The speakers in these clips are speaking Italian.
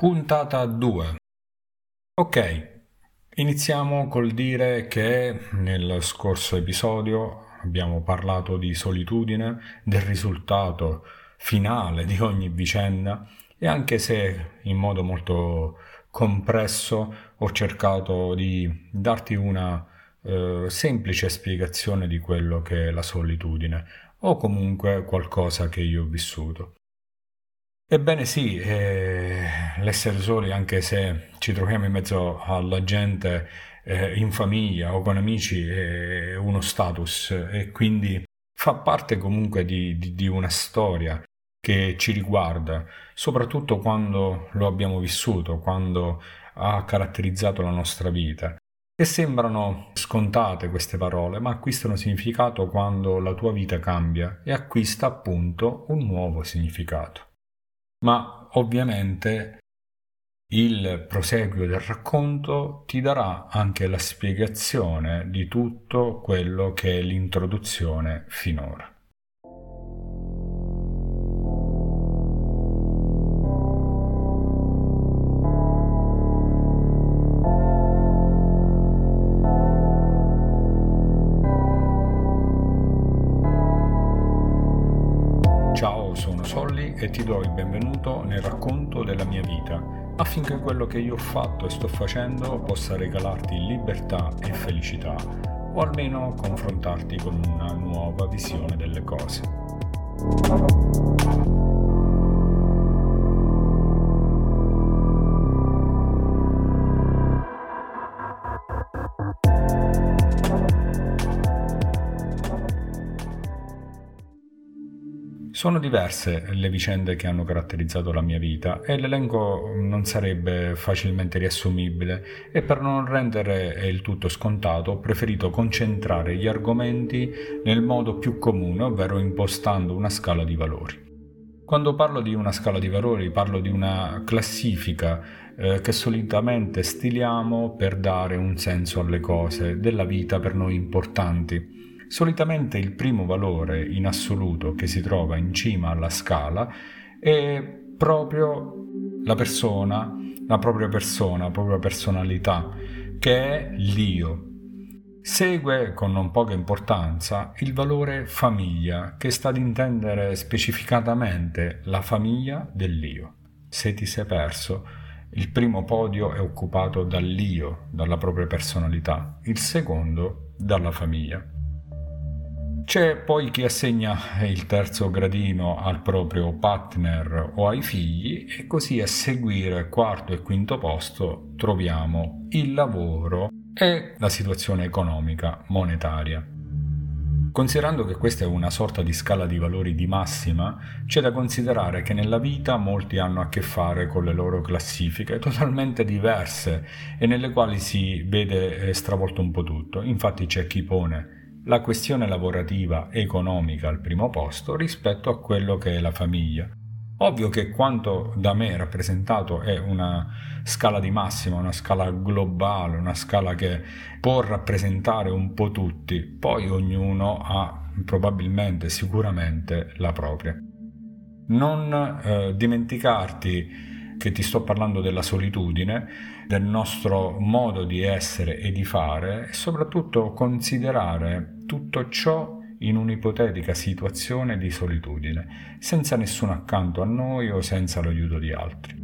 Puntata 2. Ok, iniziamo col dire che nel scorso episodio abbiamo parlato di solitudine, del risultato finale di ogni vicenda e anche se in modo molto compresso ho cercato di darti una eh, semplice spiegazione di quello che è la solitudine o comunque qualcosa che io ho vissuto. Ebbene sì, eh, l'essere soli, anche se ci troviamo in mezzo alla gente, eh, in famiglia o con amici, è uno status e quindi fa parte comunque di, di, di una storia che ci riguarda, soprattutto quando lo abbiamo vissuto, quando ha caratterizzato la nostra vita. E sembrano scontate queste parole, ma acquistano significato quando la tua vita cambia e acquista appunto un nuovo significato ma ovviamente il proseguio del racconto ti darà anche la spiegazione di tutto quello che è l'introduzione finora. E ti do il benvenuto nel racconto della mia vita, affinché quello che io ho fatto e sto facendo possa regalarti libertà e felicità, o almeno confrontarti con una nuova visione delle cose. Sono diverse le vicende che hanno caratterizzato la mia vita e l'elenco non sarebbe facilmente riassumibile e per non rendere il tutto scontato ho preferito concentrare gli argomenti nel modo più comune, ovvero impostando una scala di valori. Quando parlo di una scala di valori parlo di una classifica eh, che solitamente stiliamo per dare un senso alle cose della vita per noi importanti Solitamente il primo valore in assoluto che si trova in cima alla scala è proprio la persona, la propria persona, la propria personalità, che è l'io. Segue con non poca importanza il valore famiglia, che sta ad intendere specificatamente la famiglia dell'io. Se ti sei perso, il primo podio è occupato dall'io, dalla propria personalità, il secondo dalla famiglia. C'è poi chi assegna il terzo gradino al proprio partner o ai figli e così a seguire quarto e quinto posto troviamo il lavoro e la situazione economica monetaria. Considerando che questa è una sorta di scala di valori di massima, c'è da considerare che nella vita molti hanno a che fare con le loro classifiche totalmente diverse e nelle quali si vede eh, stravolto un po' tutto. Infatti c'è chi pone la questione lavorativa economica al primo posto rispetto a quello che è la famiglia. Ovvio che quanto da me rappresentato è una scala di massima, una scala globale, una scala che può rappresentare un po' tutti, poi ognuno ha probabilmente, sicuramente la propria. Non eh, dimenticarti che ti sto parlando della solitudine, del nostro modo di essere e di fare e soprattutto considerare tutto ciò in un'ipotetica situazione di solitudine, senza nessuno accanto a noi o senza l'aiuto di altri.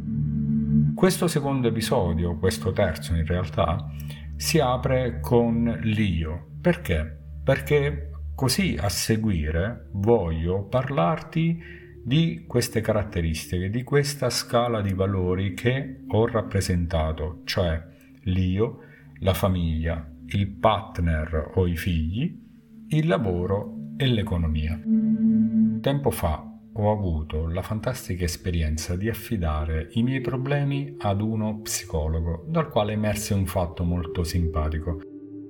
Questo secondo episodio, questo terzo in realtà, si apre con l'io. Perché? Perché così a seguire voglio parlarti di queste caratteristiche, di questa scala di valori che ho rappresentato, cioè l'io, la famiglia, il partner o i figli, il lavoro e l'economia. Tempo fa ho avuto la fantastica esperienza di affidare i miei problemi ad uno psicologo, dal quale emerse un fatto molto simpatico.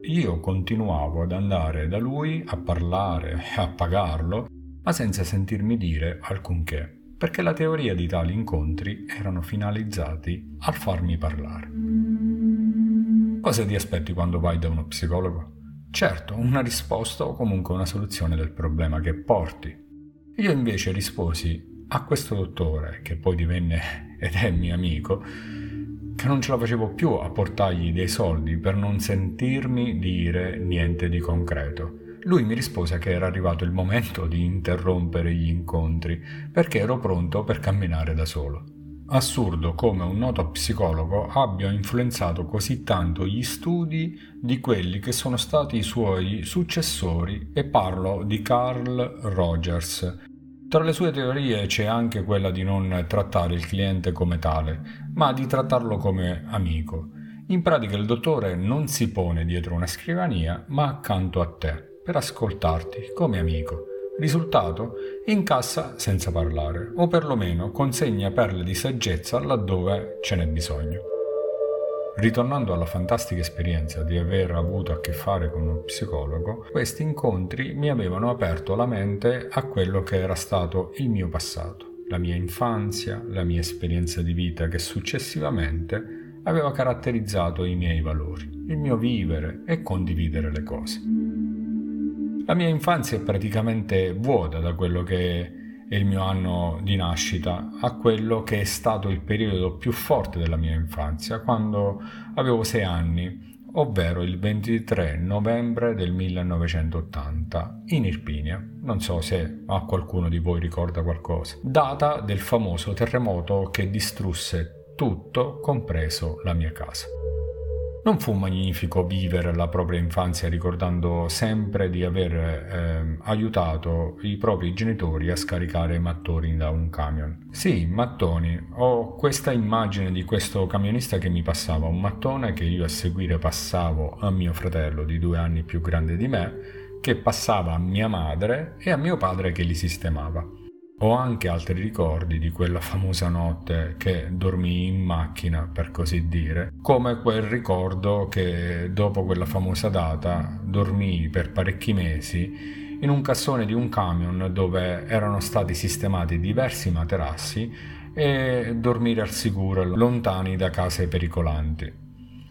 Io continuavo ad andare da lui a parlare, a pagarlo, ma senza sentirmi dire alcunché, perché la teoria di tali incontri erano finalizzati al farmi parlare. Cosa ti aspetti quando vai da uno psicologo? Certo, una risposta o comunque una soluzione del problema che porti. Io invece risposi a questo dottore, che poi divenne ed è mio amico, che non ce la facevo più a portargli dei soldi per non sentirmi dire niente di concreto. Lui mi rispose che era arrivato il momento di interrompere gli incontri perché ero pronto per camminare da solo. Assurdo come un noto psicologo abbia influenzato così tanto gli studi di quelli che sono stati i suoi successori e parlo di Carl Rogers. Tra le sue teorie c'è anche quella di non trattare il cliente come tale, ma di trattarlo come amico. In pratica il dottore non si pone dietro una scrivania, ma accanto a te, per ascoltarti come amico. Risultato? Incassa senza parlare, o perlomeno consegna perle di saggezza laddove ce n'è bisogno. Ritornando alla fantastica esperienza di aver avuto a che fare con uno psicologo, questi incontri mi avevano aperto la mente a quello che era stato il mio passato, la mia infanzia, la mia esperienza di vita che successivamente aveva caratterizzato i miei valori, il mio vivere e condividere le cose. La mia infanzia è praticamente vuota da quello che è il mio anno di nascita a quello che è stato il periodo più forte della mia infanzia, quando avevo sei anni, ovvero il 23 novembre del 1980, in Irpinia. Non so se a qualcuno di voi ricorda qualcosa. Data del famoso terremoto che distrusse tutto, compreso la mia casa. Non fu magnifico vivere la propria infanzia ricordando sempre di aver eh, aiutato i propri genitori a scaricare mattoni da un camion. Sì, mattoni. Ho questa immagine di questo camionista che mi passava un mattone che io a seguire passavo a mio fratello di due anni più grande di me, che passava a mia madre e a mio padre che li sistemava. Ho anche altri ricordi di quella famosa notte che dormii in macchina, per così dire, come quel ricordo che dopo quella famosa data dormii per parecchi mesi in un cassone di un camion dove erano stati sistemati diversi materassi e dormire al sicuro lontani da case pericolanti.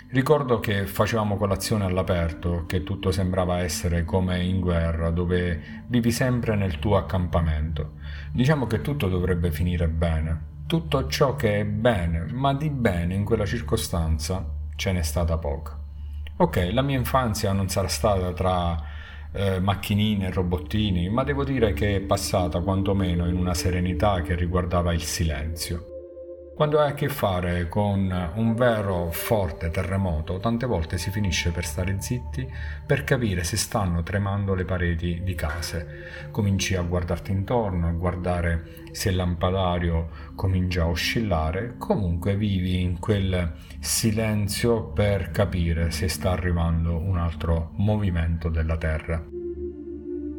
Ricordo che facevamo colazione all'aperto, che tutto sembrava essere come in guerra, dove vivi sempre nel tuo accampamento. Diciamo che tutto dovrebbe finire bene. Tutto ciò che è bene, ma di bene in quella circostanza ce n'è stata poca. Ok, la mia infanzia non sarà stata tra eh, macchinine e robottini, ma devo dire che è passata quantomeno in una serenità che riguardava il silenzio. Quando hai a che fare con un vero forte terremoto, tante volte si finisce per stare zitti per capire se stanno tremando le pareti di case. Cominci a guardarti intorno, a guardare se il lampadario comincia a oscillare, comunque vivi in quel silenzio per capire se sta arrivando un altro movimento della terra.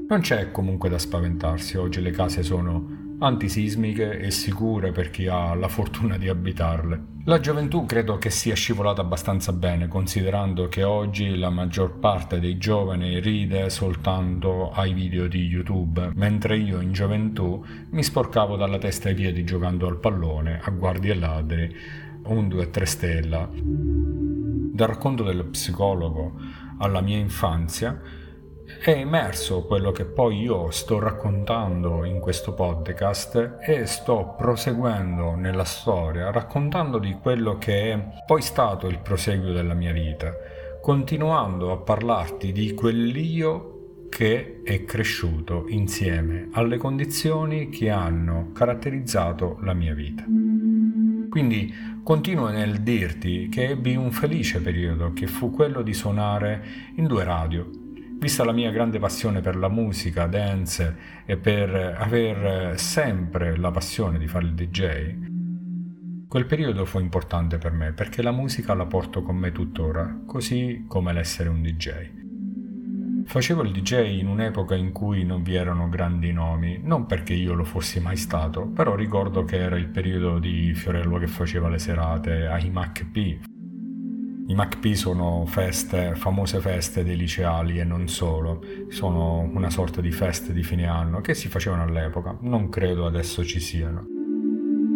Non c'è comunque da spaventarsi, oggi le case sono antisismiche e sicure per chi ha la fortuna di abitarle. La gioventù credo che sia scivolata abbastanza bene, considerando che oggi la maggior parte dei giovani ride soltanto ai video di YouTube, mentre io in gioventù mi sporcavo dalla testa ai piedi giocando al pallone, a guardie e ladri, un 2 3 stella. Dal racconto dello psicologo alla mia infanzia, è emerso quello che poi io sto raccontando in questo podcast e sto proseguendo nella storia raccontando di quello che è poi stato il proseguio della mia vita, continuando a parlarti di quell'io che è cresciuto insieme alle condizioni che hanno caratterizzato la mia vita. Quindi continuo nel dirti che ebbi un felice periodo che fu quello di suonare in due radio Vista la mia grande passione per la musica, dance e per aver sempre la passione di fare il DJ, quel periodo fu importante per me perché la musica la porto con me tuttora, così come l'essere un DJ. Facevo il DJ in un'epoca in cui non vi erano grandi nomi, non perché io lo fossi mai stato, però ricordo che era il periodo di Fiorello che faceva le serate ai MacP, i MacP sono feste, famose feste dei liceali e non solo, sono una sorta di feste di fine anno che si facevano all'epoca, non credo adesso ci siano.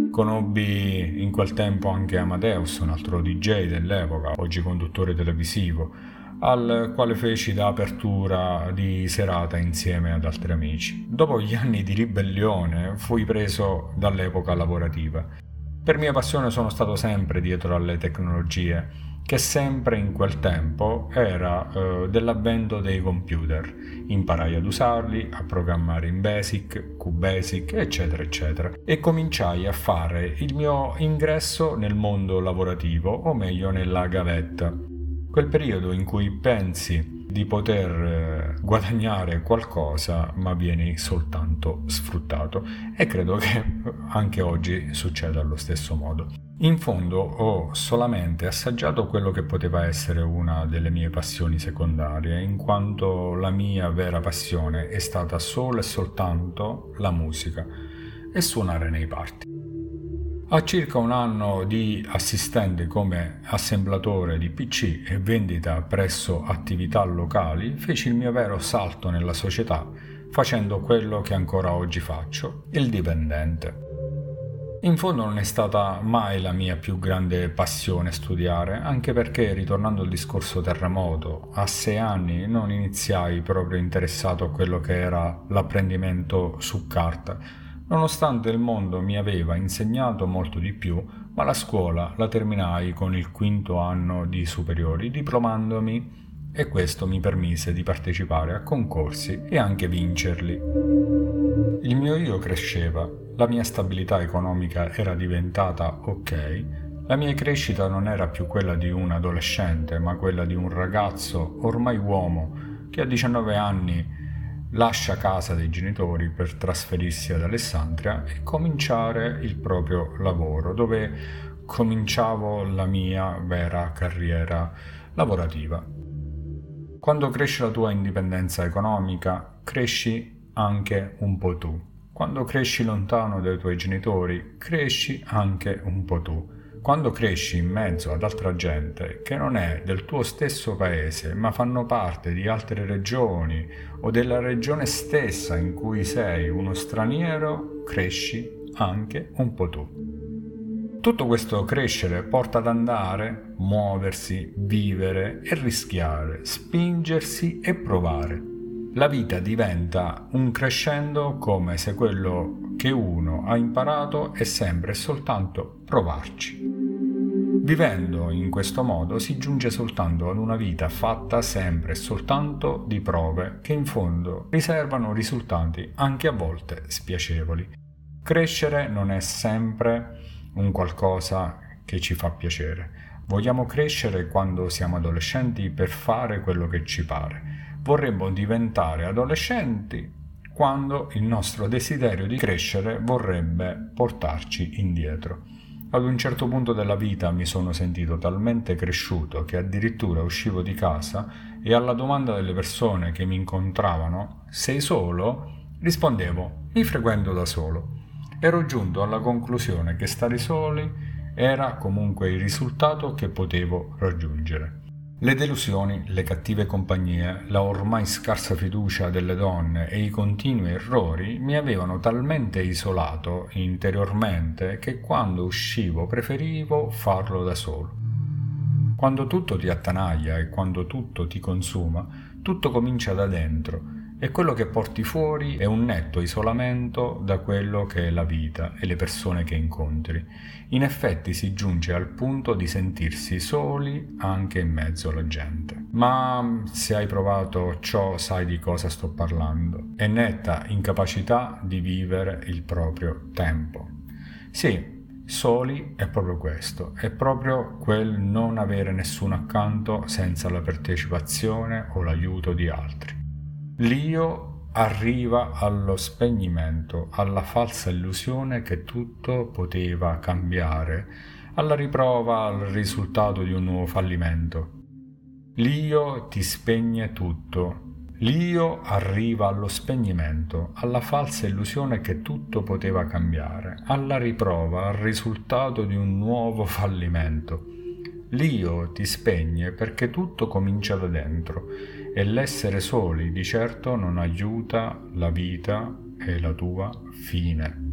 Conobbi in quel tempo anche Amadeus, un altro DJ dell'epoca, oggi conduttore televisivo, al quale feci da apertura di serata insieme ad altri amici. Dopo gli anni di ribellione fui preso dall'epoca lavorativa Per mia passione sono stato sempre dietro alle tecnologie, che sempre in quel tempo era eh, dell'avvento dei computer. Imparai ad usarli, a programmare in Basic, QBasic, eccetera, eccetera, e cominciai a fare il mio ingresso nel mondo lavorativo, o meglio nella gavetta. Quel periodo in cui pensi di poter eh, guadagnare qualcosa ma vieni soltanto sfruttato e credo che anche oggi succeda allo stesso modo. In fondo ho solamente assaggiato quello che poteva essere una delle mie passioni secondarie, in quanto la mia vera passione è stata solo e soltanto la musica e suonare nei party. Ha circa un anno di assistente come assemblatore di PC e vendita presso attività locali, feci il mio vero salto nella società facendo quello che ancora oggi faccio, il dipendente. In fondo non è stata mai la mia più grande passione studiare, anche perché, ritornando al discorso terremoto, a sei anni non iniziai proprio interessato a quello che era l'apprendimento su carta, nonostante il mondo mi aveva insegnato molto di più, ma la scuola la terminai con il quinto anno di superiori, diplomandomi e questo mi permise di partecipare a concorsi e anche vincerli. Il mio io cresceva, la mia stabilità economica era diventata ok, la mia crescita non era più quella di un adolescente, ma quella di un ragazzo ormai uomo che a 19 anni lascia casa dei genitori per trasferirsi ad Alessandria e cominciare il proprio lavoro, dove cominciavo la mia vera carriera lavorativa. Quando cresce la tua indipendenza economica, cresci anche un po' tu. Quando cresci lontano dai tuoi genitori, cresci anche un po' tu. Quando cresci in mezzo ad altra gente che non è del tuo stesso paese, ma fanno parte di altre regioni o della regione stessa in cui sei uno straniero, cresci anche un po' tu. Tutto questo crescere porta ad andare, muoversi, vivere e rischiare, spingersi e provare. La vita diventa un crescendo come se quello che uno ha imparato è sempre e soltanto provarci. Vivendo in questo modo si giunge soltanto ad una vita fatta sempre e soltanto di prove che in fondo riservano risultati anche a volte spiacevoli. Crescere non è sempre un qualcosa che ci fa piacere. Vogliamo crescere quando siamo adolescenti per fare quello che ci pare vorremmo diventare adolescenti quando il nostro desiderio di crescere vorrebbe portarci indietro. Ad un certo punto della vita mi sono sentito talmente cresciuto che addirittura uscivo di casa e alla domanda delle persone che mi incontravano sei solo? rispondevo mi frequento da solo. Ero giunto alla conclusione che stare soli era comunque il risultato che potevo raggiungere. Le delusioni, le cattive compagnie, la ormai scarsa fiducia delle donne e i continui errori mi avevano talmente isolato interiormente che quando uscivo preferivo farlo da solo. Quando tutto ti attanaglia e quando tutto ti consuma, tutto comincia da dentro e quello che porti fuori è un netto isolamento da quello che è la vita e le persone che incontri. In effetti si giunge al punto di sentirsi soli anche in mezzo alla gente. Ma se hai provato ciò sai di cosa sto parlando. È netta incapacità di vivere il proprio tempo. Sì, Soli è proprio questo, è proprio quel non avere nessuno accanto senza la partecipazione o l'aiuto di altri. L'io arriva allo spegnimento, alla falsa illusione che tutto poteva cambiare, alla riprova al risultato di un nuovo fallimento. L'io ti spegne tutto. L'io arriva allo spegnimento, alla falsa illusione che tutto poteva cambiare, alla riprova, al risultato di un nuovo fallimento. L'io ti spegne perché tutto comincia da dentro e l'essere soli di certo non aiuta la vita e la tua fine.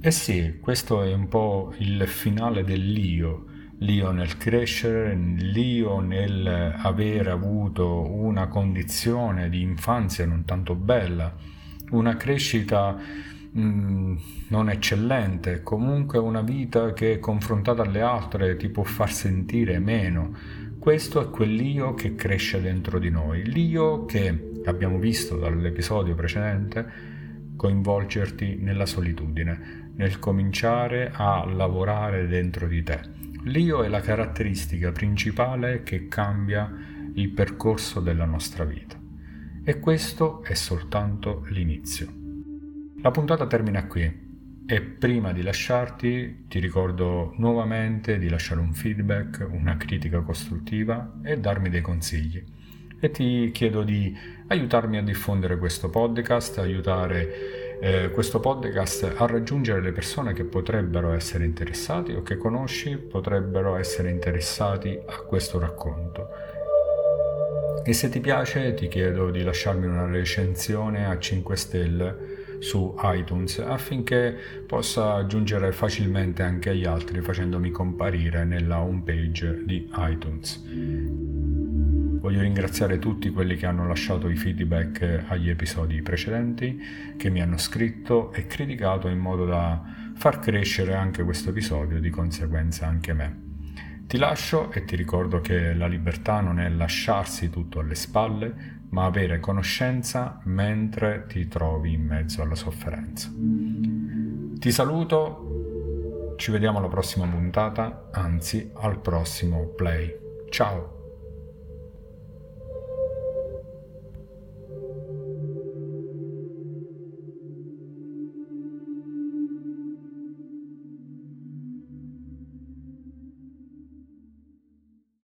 Eh sì, questo è un po' il finale dell'io, l'io nel crescere, l'io nel aver avuto una condizione di infanzia non tanto bella, una crescita mm, non eccellente, comunque una vita che confrontata alle altre ti può far sentire meno. Questo è quell'io che cresce dentro di noi, l'io che abbiamo visto dall'episodio precedente coinvolgerti nella solitudine, nel cominciare a lavorare dentro di te. L'io è la caratteristica principale che cambia il percorso della nostra vita. E questo è soltanto l'inizio. La puntata termina qui e prima di lasciarti ti ricordo nuovamente di lasciare un feedback, una critica costruttiva e darmi dei consigli. E ti chiedo di aiutarmi a diffondere questo podcast, aiutare eh, questo podcast a raggiungere le persone che potrebbero essere interessati o che conosci potrebbero essere interessati a questo racconto. E se ti piace ti chiedo di lasciarmi una recensione a 5 stelle su iTunes affinché possa giungere facilmente anche agli altri facendomi comparire nella homepage di iTunes. Voglio ringraziare tutti quelli che hanno lasciato i feedback agli episodi precedenti, che mi hanno scritto e criticato in modo da far crescere anche questo episodio, di conseguenza anche me. Ti lascio e ti ricordo che la libertà non è lasciarsi tutto alle spalle, ma avere conoscenza mentre ti trovi in mezzo alla sofferenza. Ti saluto, ci vediamo alla prossima puntata, anzi al prossimo play. Ciao!